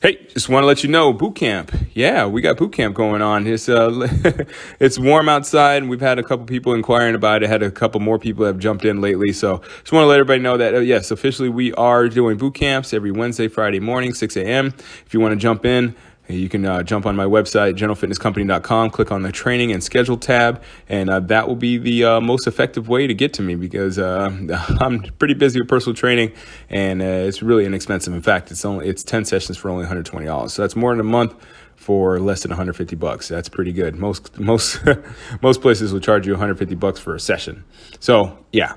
Hey, just want to let you know, boot camp. Yeah, we got boot camp going on. It's uh, it's warm outside, and we've had a couple people inquiring about it. Had a couple more people have jumped in lately, so just want to let everybody know that uh, yes, officially we are doing boot camps every Wednesday, Friday morning, 6 a.m. If you want to jump in, you can uh, jump on my website, generalfitnesscompany.com, click on the training and schedule tab, and uh, that will be the uh, most effective way to get to me because uh, I'm pretty busy with personal training and uh, it's really inexpensive. In fact, it's only it's 10 sessions for only $120. So that's more than a month for less than 150 bucks. That's pretty good. Most most most places will charge you 150 bucks for a session. So, yeah.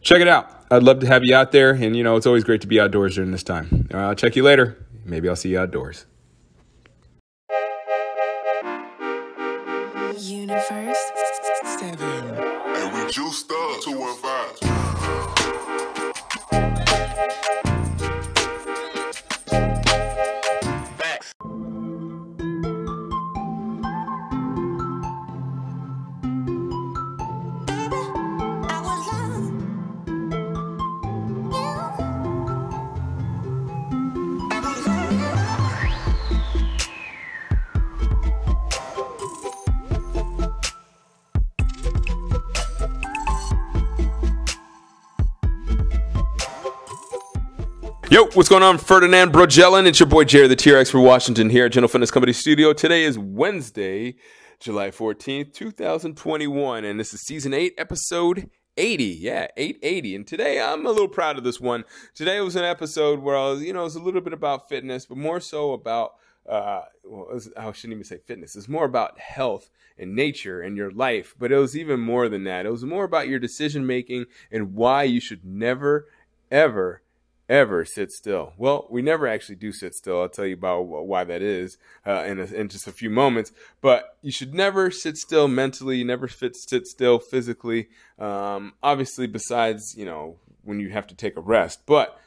Check it out. I'd love to have you out there and you know, it's always great to be outdoors during this time. I'll check you later. Maybe I'll see you outdoors. Universe 7. And we juiced Yo, what's going on? Ferdinand Brogellin. It's your boy Jerry, the TRX for Washington here at General Fitness Company Studio. Today is Wednesday, July 14th, 2021, and this is season 8, episode 80. Yeah, 880. And today I'm a little proud of this one. Today was an episode where I was, you know, it was a little bit about fitness, but more so about, uh, well, was- I shouldn't even say fitness. It's more about health and nature and your life, but it was even more than that. It was more about your decision making and why you should never, ever, ever sit still. Well, we never actually do sit still. I'll tell you about why that is uh, in, a, in just a few moments. But you should never sit still mentally. You never fit, sit still physically. Um, obviously, besides you know when you have to take a rest. But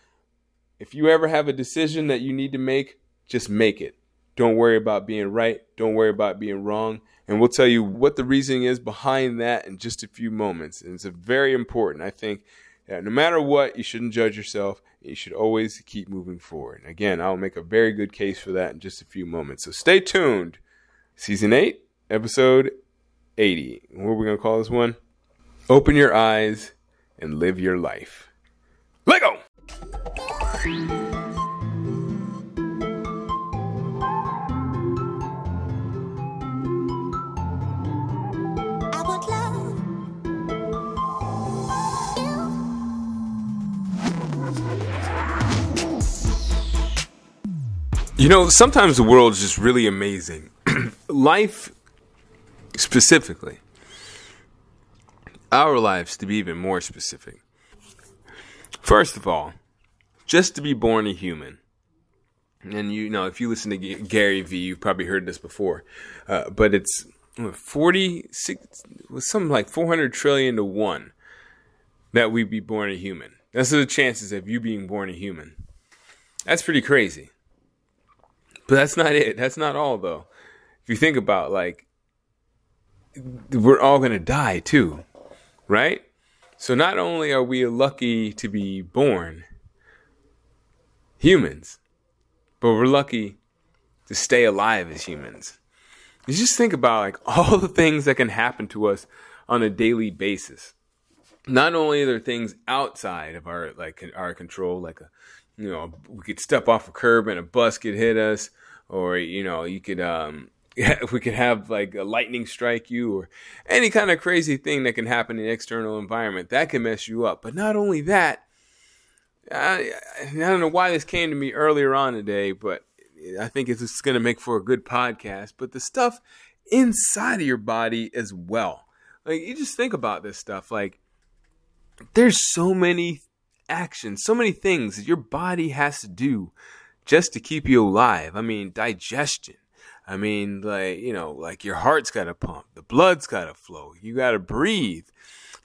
if you ever have a decision that you need to make, just make it. Don't worry about being right. Don't worry about being wrong. And we'll tell you what the reasoning is behind that in just a few moments. And it's very important, I think. No matter what, you shouldn't judge yourself. You should always keep moving forward. Again, I'll make a very good case for that in just a few moments. So stay tuned. Season 8, episode 80. What are we going to call this one? Open your eyes and live your life. Lego! I You know, sometimes the world is just really amazing. Life, specifically, our lives, to be even more specific. First of all, just to be born a human. And you know, if you listen to Gary Vee, you've probably heard this before, uh, but it's 46, something like 400 trillion to one that we'd be born a human. That's the chances of you being born a human. That's pretty crazy. But that's not it. That's not all though. If you think about like we're all going to die too, right? So not only are we lucky to be born humans, but we're lucky to stay alive as humans. You just think about like all the things that can happen to us on a daily basis. Not only are there things outside of our like our control, like a you know, we could step off a curb and a bus could hit us, or you know, you could um, we could have like a lightning strike you, or any kind of crazy thing that can happen in the external environment that can mess you up. But not only that, I, I don't know why this came to me earlier on today, but I think it's just going to make for a good podcast. But the stuff inside of your body as well, like you just think about this stuff, like there's so many actions, so many things that your body has to do just to keep you alive. I mean, digestion. I mean, like, you know, like your heart's got to pump, the blood's got to flow, you got to breathe.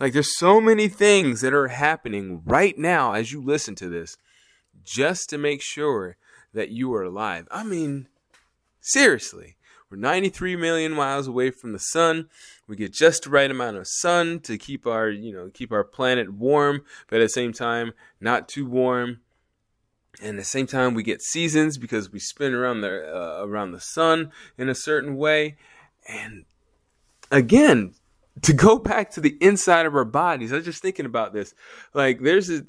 Like, there's so many things that are happening right now as you listen to this just to make sure that you are alive. I mean, seriously. We're 93 million miles away from the sun. We get just the right amount of sun to keep our, you know, keep our planet warm, but at the same time, not too warm. and at the same time we get seasons because we spin around the uh, around the sun in a certain way and again to go back to the inside of our bodies i was just thinking about this like there's a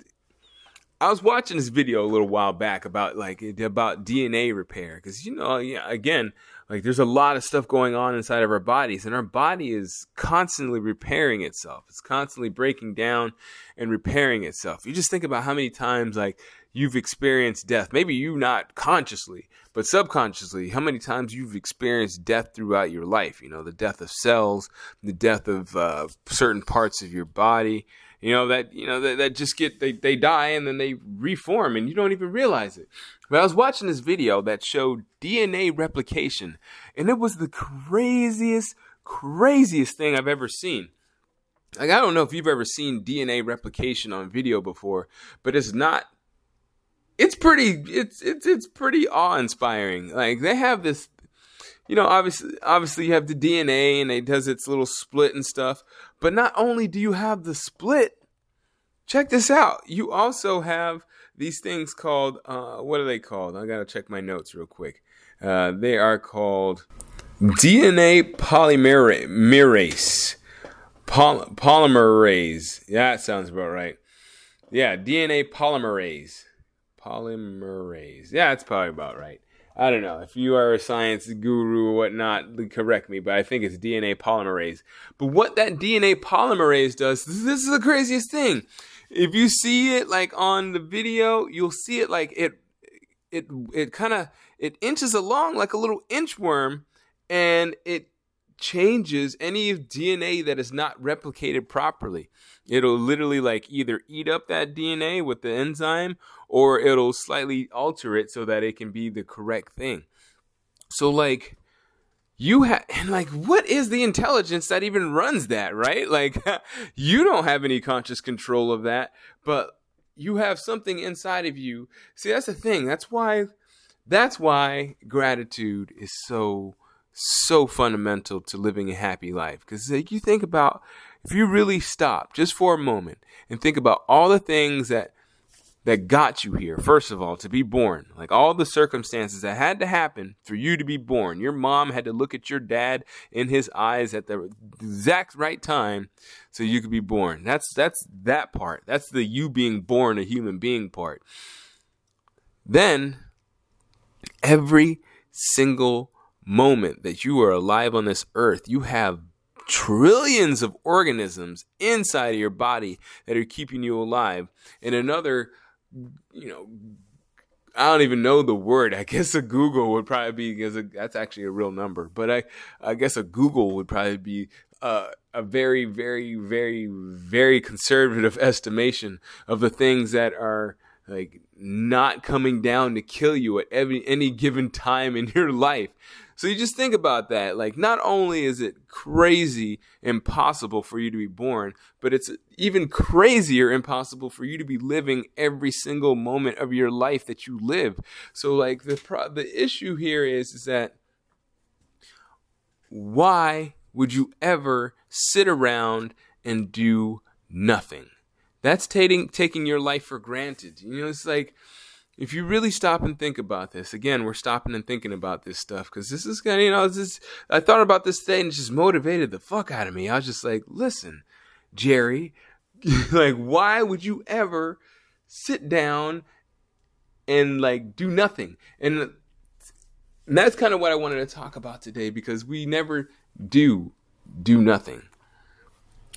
I was watching this video a little while back about like about DNA repair because you know yeah again like there's a lot of stuff going on inside of our bodies and our body is constantly repairing itself. It's constantly breaking down and repairing itself. You just think about how many times like you've experienced death. Maybe you not consciously but subconsciously how many times you've experienced death throughout your life. You know the death of cells the death of uh, certain parts of your body you know that you know that, that just get they, they die and then they reform and you don't even realize it but i was watching this video that showed dna replication and it was the craziest craziest thing i've ever seen like i don't know if you've ever seen dna replication on video before but it's not it's pretty it's it's it's pretty awe-inspiring like they have this you know, obviously, obviously you have the DNA and it does its little split and stuff. But not only do you have the split, check this out. You also have these things called, uh, what are they called? I gotta check my notes real quick. Uh, they are called DNA polymerase. Poly- polymerase. Yeah, that sounds about right. Yeah, DNA polymerase. Polymerase. Yeah, that's probably about right. I don't know. If you are a science guru or whatnot, correct me, but I think it's DNA polymerase. But what that DNA polymerase does, this is the craziest thing. If you see it like on the video, you'll see it like it it it kind of it inches along like a little inchworm and it changes any DNA that is not replicated properly. It'll literally like either eat up that DNA with the enzyme or it'll slightly alter it so that it can be the correct thing. So like you have and like what is the intelligence that even runs that, right? Like you don't have any conscious control of that, but you have something inside of you. See, that's the thing. That's why that's why gratitude is so so fundamental to living a happy life. Because like you think about if you really stop just for a moment and think about all the things that that got you here first of all to be born like all the circumstances that had to happen for you to be born. Your mom had to look at your dad in his eyes at the exact right time so you could be born. That's that's that part. That's the you being born a human being part. Then every single moment that you are alive on this earth, you have trillions of organisms inside of your body that are keeping you alive. And another, you know, I don't even know the word. I guess a googol would probably be because that's actually a real number. But I, I guess a googol would probably be uh, a very, very, very, very conservative estimation of the things that are like not coming down to kill you at every any given time in your life. So you just think about that. Like, not only is it crazy impossible for you to be born, but it's even crazier impossible for you to be living every single moment of your life that you live. So, like, the pro- the issue here is is that why would you ever sit around and do nothing? That's taking taking your life for granted. You know, it's like if you really stop and think about this, again, we're stopping and thinking about this stuff because this is kind of, you know, this, is, I thought about this today and it just motivated the fuck out of me. I was just like, listen, Jerry, like, why would you ever sit down and like do nothing? And, uh, and that's kind of what I wanted to talk about today because we never do do nothing.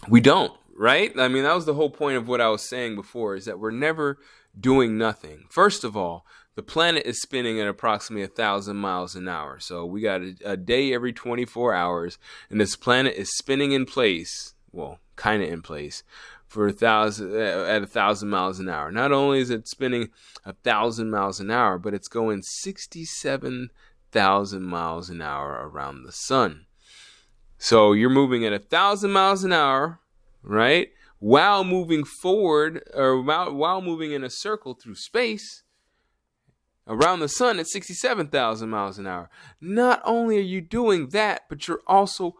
We don't, right? I mean, that was the whole point of what I was saying before is that we're never doing nothing. First of all, the planet is spinning at approximately a thousand miles an hour. So we got a, a day every 24 hours, and this planet is spinning in place. Well, kind of in place for a thousand uh, at a thousand miles an hour. Not only is it spinning a thousand miles an hour, but it's going 67 thousand miles an hour around the sun. So you're moving at a thousand miles an hour, right? While moving forward or while, moving in a circle through space around the sun at 67,000 miles an hour. Not only are you doing that, but you're also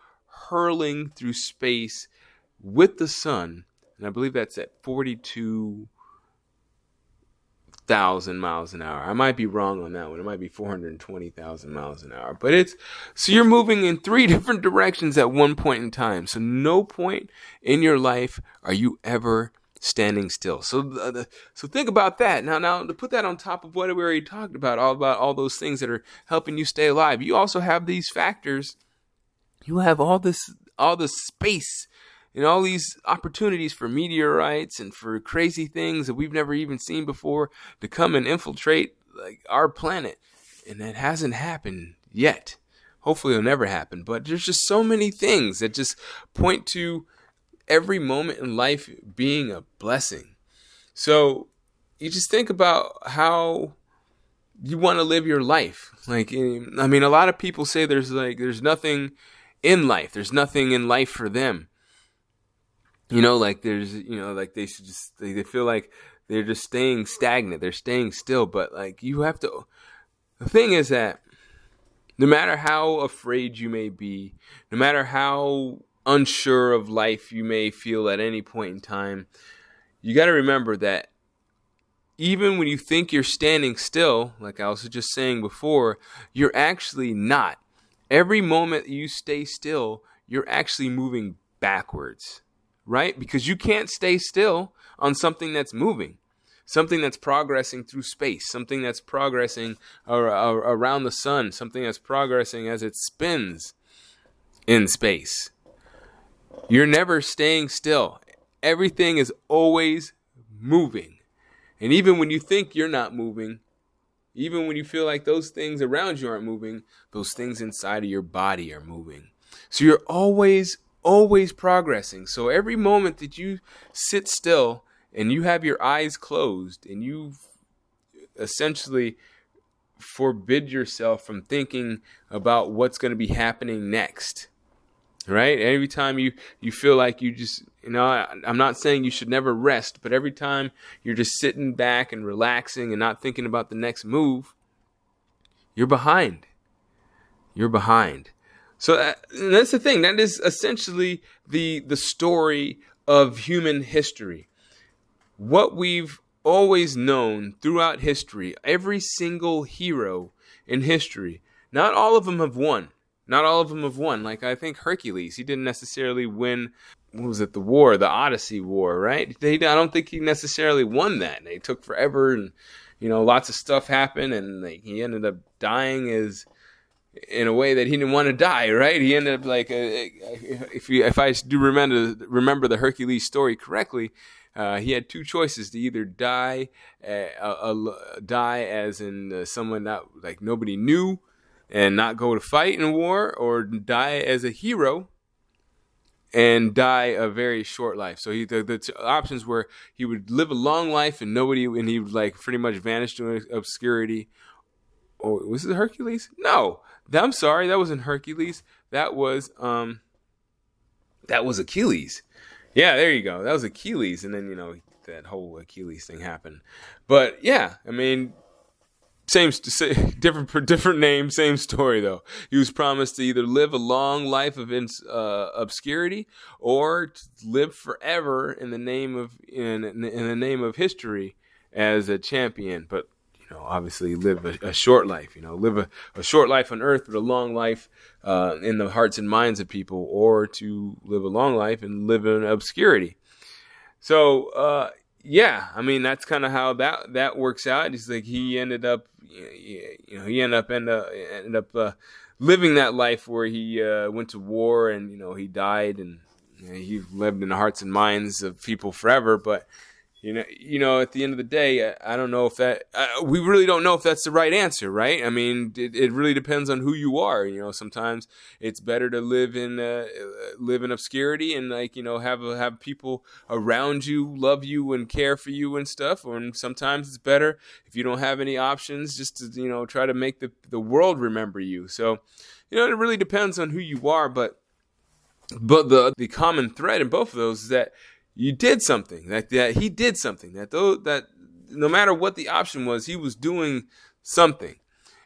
hurling through space with the sun. And I believe that's at 42 thousand miles an hour. I might be wrong on that one. It might be four hundred twenty thousand miles an hour. But it's so you're moving in three different directions at one point in time. So no point in your life are you ever standing still. So the, the, so think about that. Now now to put that on top of what we already talked about, all about all those things that are helping you stay alive. You also have these factors. You have all this all the space and all these opportunities for meteorites and for crazy things that we've never even seen before to come and infiltrate like our planet. And that hasn't happened yet. Hopefully it'll never happen but there's just so many things that just point to every moment in life being a blessing. So you just think about how you want to live your life. Like eh, i mean a lot of people say there's like there's nothing in life. There's nothing in life for them you know like there's you know like they should just they, they feel like they're just staying stagnant. They're staying still. But like you have to the thing is that no matter how afraid you may be no matter how unsure of life you may feel at any point in time you got to remember that even when you think you're standing still like i was just saying before you're actually not. Every moment you stay still you're actually moving backwards right? Because you can't stay still on something that's moving, something that's progressing through space, something that's progressing ar- ar- around the sun, something that's progressing as it spins in space. You're never staying still. Everything is always moving. And even when you think you're not moving, even when you feel like those things around you aren't moving, those things inside of your body are moving. So you're always always progressing. So every moment that you sit still and you have your eyes closed and you essentially forbid yourself from thinking about what's going to be happening next. Right? Every time you you feel like you just you know, I, I'm not saying you should never rest, but every time you're just sitting back and relaxing and not thinking about the next move, you're behind. You're behind. So that, that's the thing. That is essentially the the story of human history. What we've always known throughout history, every single hero in history, not all of them have won. Not all of them have won. Like I think Hercules, he didn't necessarily win. What was it? The war, the Odyssey War, right? They, I don't think he necessarily won that. They took forever, and you know, lots of stuff happened, and he ended up dying as in a way that he didn't want to die. Right? He ended up like, uh, if if I do remember remember the Hercules story correctly, uh, he had two choices to either die, uh, die as in uh, someone that like nobody knew, and not go to fight in war, or die as a hero and die a very short life. So he the, the options were he would live a long life and nobody and he would like pretty much vanish to obscurity. Or was it Hercules? No, I'm sorry, that wasn't Hercules. That was um, that was Achilles. Yeah, there you go. That was Achilles, and then you know that whole Achilles thing happened. But yeah, I mean, same different different name, same story though. He was promised to either live a long life of uh, obscurity or live forever in the name of in in the name of history as a champion. But you know, obviously live a, a short life. You know, live a, a, short life on earth, but a long life uh, in the hearts and minds of people, or to live a long life and live in obscurity. So, uh, yeah, I mean that's kind of how that that works out. He's like he ended up, you know, he ended up end up ended up uh, living that life where he uh, went to war and you know he died and you know, he lived in the hearts and minds of people forever, but you know, you know, at the end of the day, I, I don't know if that uh, we really don't know if that's the right answer, right? I mean, it, it really depends on who you are. You know, sometimes it's better to live in uh, live in obscurity and like you know have have people around you love you and care for you and stuff. Or sometimes it's better if you don't have any options, just to you know try to make the the world remember you. So, you know, it really depends on who you are, but but the the common thread in both of those is that you did something that, that he did something that though that no matter what the option was he was doing something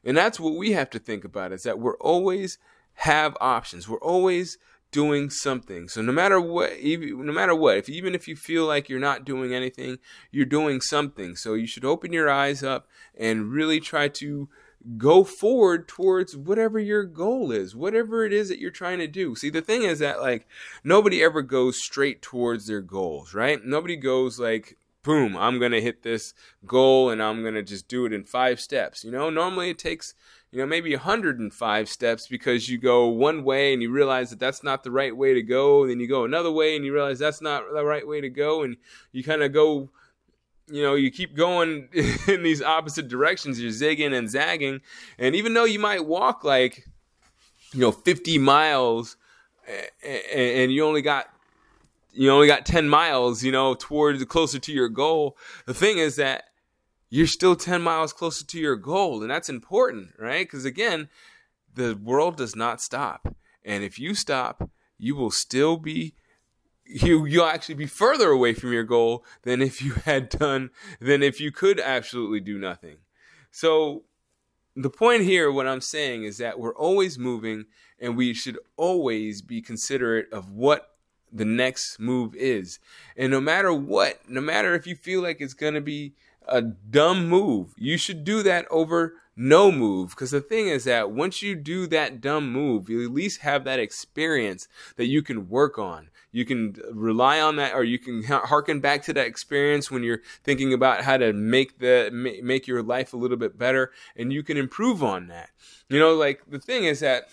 and that's what we have to think about is that we're always have options we're always doing something. So no matter what, even, no matter what, if even if you feel like you're not doing anything, you're doing something. So you should open your eyes up and really try to go forward towards whatever your goal is, whatever it is that you're trying to do. See, the thing is that like nobody ever goes straight towards their goals, right? Nobody goes like boom, I'm going to hit this goal and I'm going to just do it in 5 steps. You know, normally it takes you know, maybe 105 steps because you go one way and you realize that that's not the right way to go. Then you go another way and you realize that's not the right way to go. And you kind of go, you know, you keep going in these opposite directions. You're zigging and zagging. And even though you might walk like, you know, 50 miles and you only got you only got 10 miles, you know, towards closer to your goal. The thing is that you're still 10 miles closer to your goal. And that's important, right? Because again, the world does not stop. And if you stop, you will still be you you'll actually be further away from your goal than if you had done than if you could absolutely do nothing. So the point here what I'm saying is that we're always moving and we should always be considerate of what the next move is. And no matter what, no matter if you feel like it's going to be a dumb move. You should do that over no move. Because the thing is that once you do that dumb move, you at least have that experience that you can work on. You can rely on that, or you can harken back to that experience when you're thinking about how to make the make your life a little bit better, and you can improve on that. You know, like the thing is that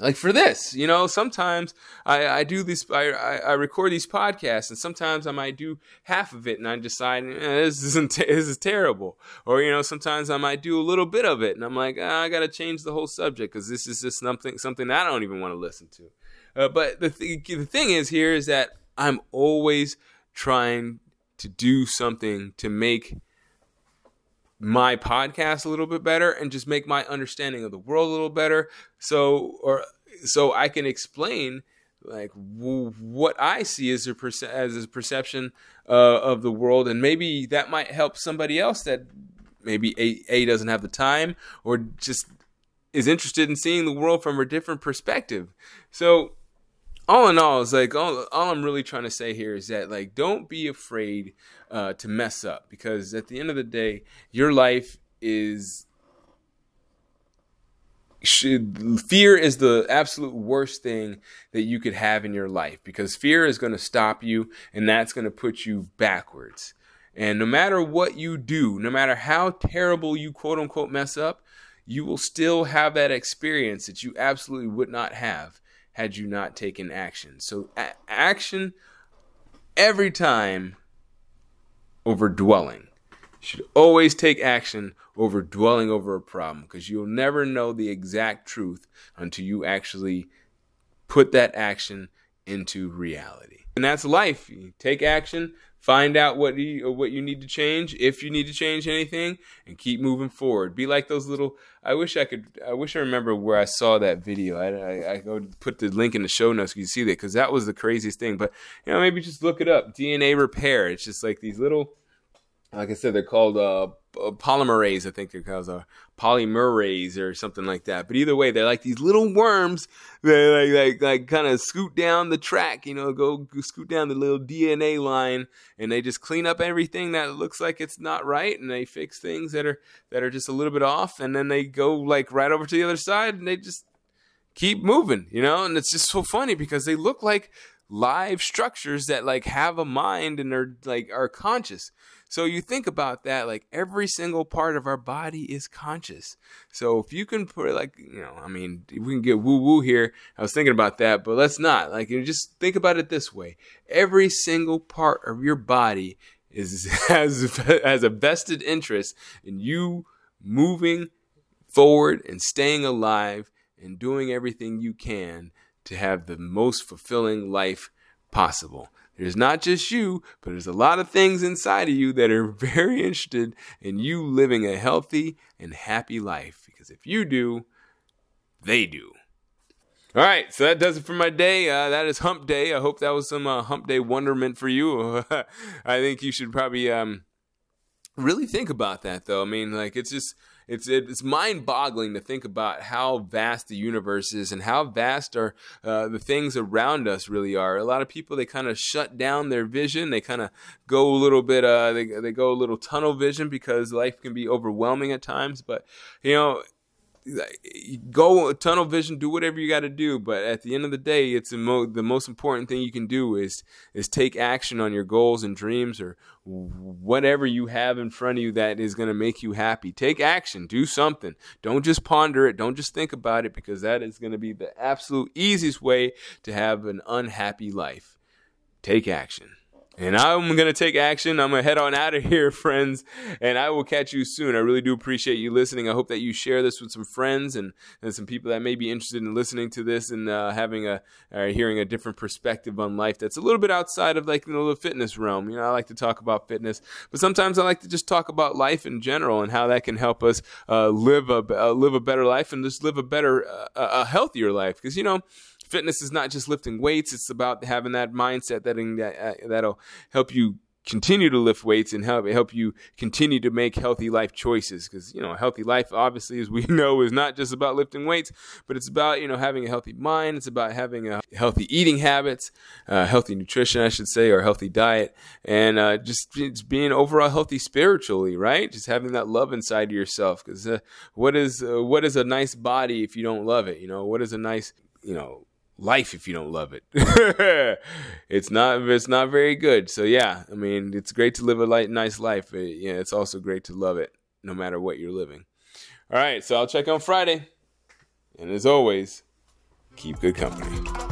like for this you know sometimes i, I do this I, I record these podcasts and sometimes i might do half of it and i decide eh, this isn't this is terrible or you know sometimes i might do a little bit of it and i'm like ah, i gotta change the whole subject because this is just something something i don't even want to listen to uh, but the, th- the thing is here is that i'm always trying to do something to make my podcast a little bit better and just make my understanding of the world a little better. So or so I can explain like w- what I see as a perce- as a perception uh, of the world. And maybe that might help somebody else that maybe a, a doesn't have the time or just is interested in seeing the world from a different perspective. So all in all, it's like all, all I'm really trying to say here is that like don't be afraid uh, to mess up because at the end of the day, your life is should, fear is the absolute worst thing that you could have in your life because fear is going to stop you and that's going to put you backwards. And no matter what you do, no matter how terrible you quote unquote mess up, you will still have that experience that you absolutely would not have had you not taken action. So a- action every time over dwelling. You should always take action over dwelling over a problem because you'll never know the exact truth until you actually put that action into reality. And that's life. You take action, find out what you what you need to change if you need to change anything and keep moving forward. Be like those little i wish i could i wish i remember where i saw that video. I i, I go put the link in the show notes so you see that because that was the craziest thing. But you know maybe just look it up. Dna repair. It's just like these little like i said they're called uh polymerase, I think they're called, uh, polymerase or something like that. But either way, they're like these little worms that like like like kind of scoot down the track, you know, go, go scoot down the little DNA line, and they just clean up everything that looks like it's not right, and they fix things that are that are just a little bit off, and then they go like right over to the other side, and they just keep moving, you know. And it's just so funny because they look like live structures that like have a mind and are like are conscious. So you think about that, like every single part of our body is conscious. So if you can put it like, you know, I mean, we can get woo woo here. I was thinking about that, but let's not. Like, you just think about it this way: every single part of your body is has has a vested interest in you moving forward and staying alive and doing everything you can to have the most fulfilling life possible. There's not just you, but there's a lot of things inside of you that are very interested in you living a healthy and happy life. Because if you do, they do. All right, so that does it for my day. Uh, that is Hump Day. I hope that was some uh, Hump Day wonderment for you. I think you should probably um, really think about that, though. I mean, like it's just it's it's mind boggling to think about how vast the universe is and how vast are uh, the things around us really are. A lot of people they kind of shut down their vision. They kind of go a little bit. Uh, they they go a little tunnel vision because life can be overwhelming at times. But you know go tunnel vision do whatever you got to do but at the end of the day it's the, mo- the most important thing you can do is is take action on your goals and dreams or whatever you have in front of you that is going to make you happy. Take action do something. Don't just ponder it don't just think about it because that is going to be the absolute easiest way to have an unhappy life. Take action and I'm going to take action. I'm going to head on out of here, friends, and I will catch you soon. I really do appreciate you listening. I hope that you share this with some friends and, and some people that may be interested in listening to this and uh, having a or hearing a different perspective on life that's a little bit outside of like the fitness realm. You know, I like to talk about fitness, but sometimes I like to just talk about life in general and how that can help us uh, live a uh, live a better life and just live a better, uh, a healthier life. Because you know fitness is not just lifting weights. It's about having that mindset that uh, that'll help you continue to lift weights and help help you continue to make healthy life choices because you know a healthy life obviously as we know is not just about lifting weights but it's about you know having a healthy mind it's about having a healthy eating habits uh, healthy nutrition I should say or healthy diet and uh, just, just being overall healthy spiritually right just having that love inside of yourself because uh, what is uh, what is a nice body if you don't love it you know what is a nice you know life if you don't love it. it's not it's not very good. So yeah, I mean, it's great to live a light nice life. It, yeah, it's also great to love it no matter what you're living. All right, so I'll check on Friday. And as always, keep good company.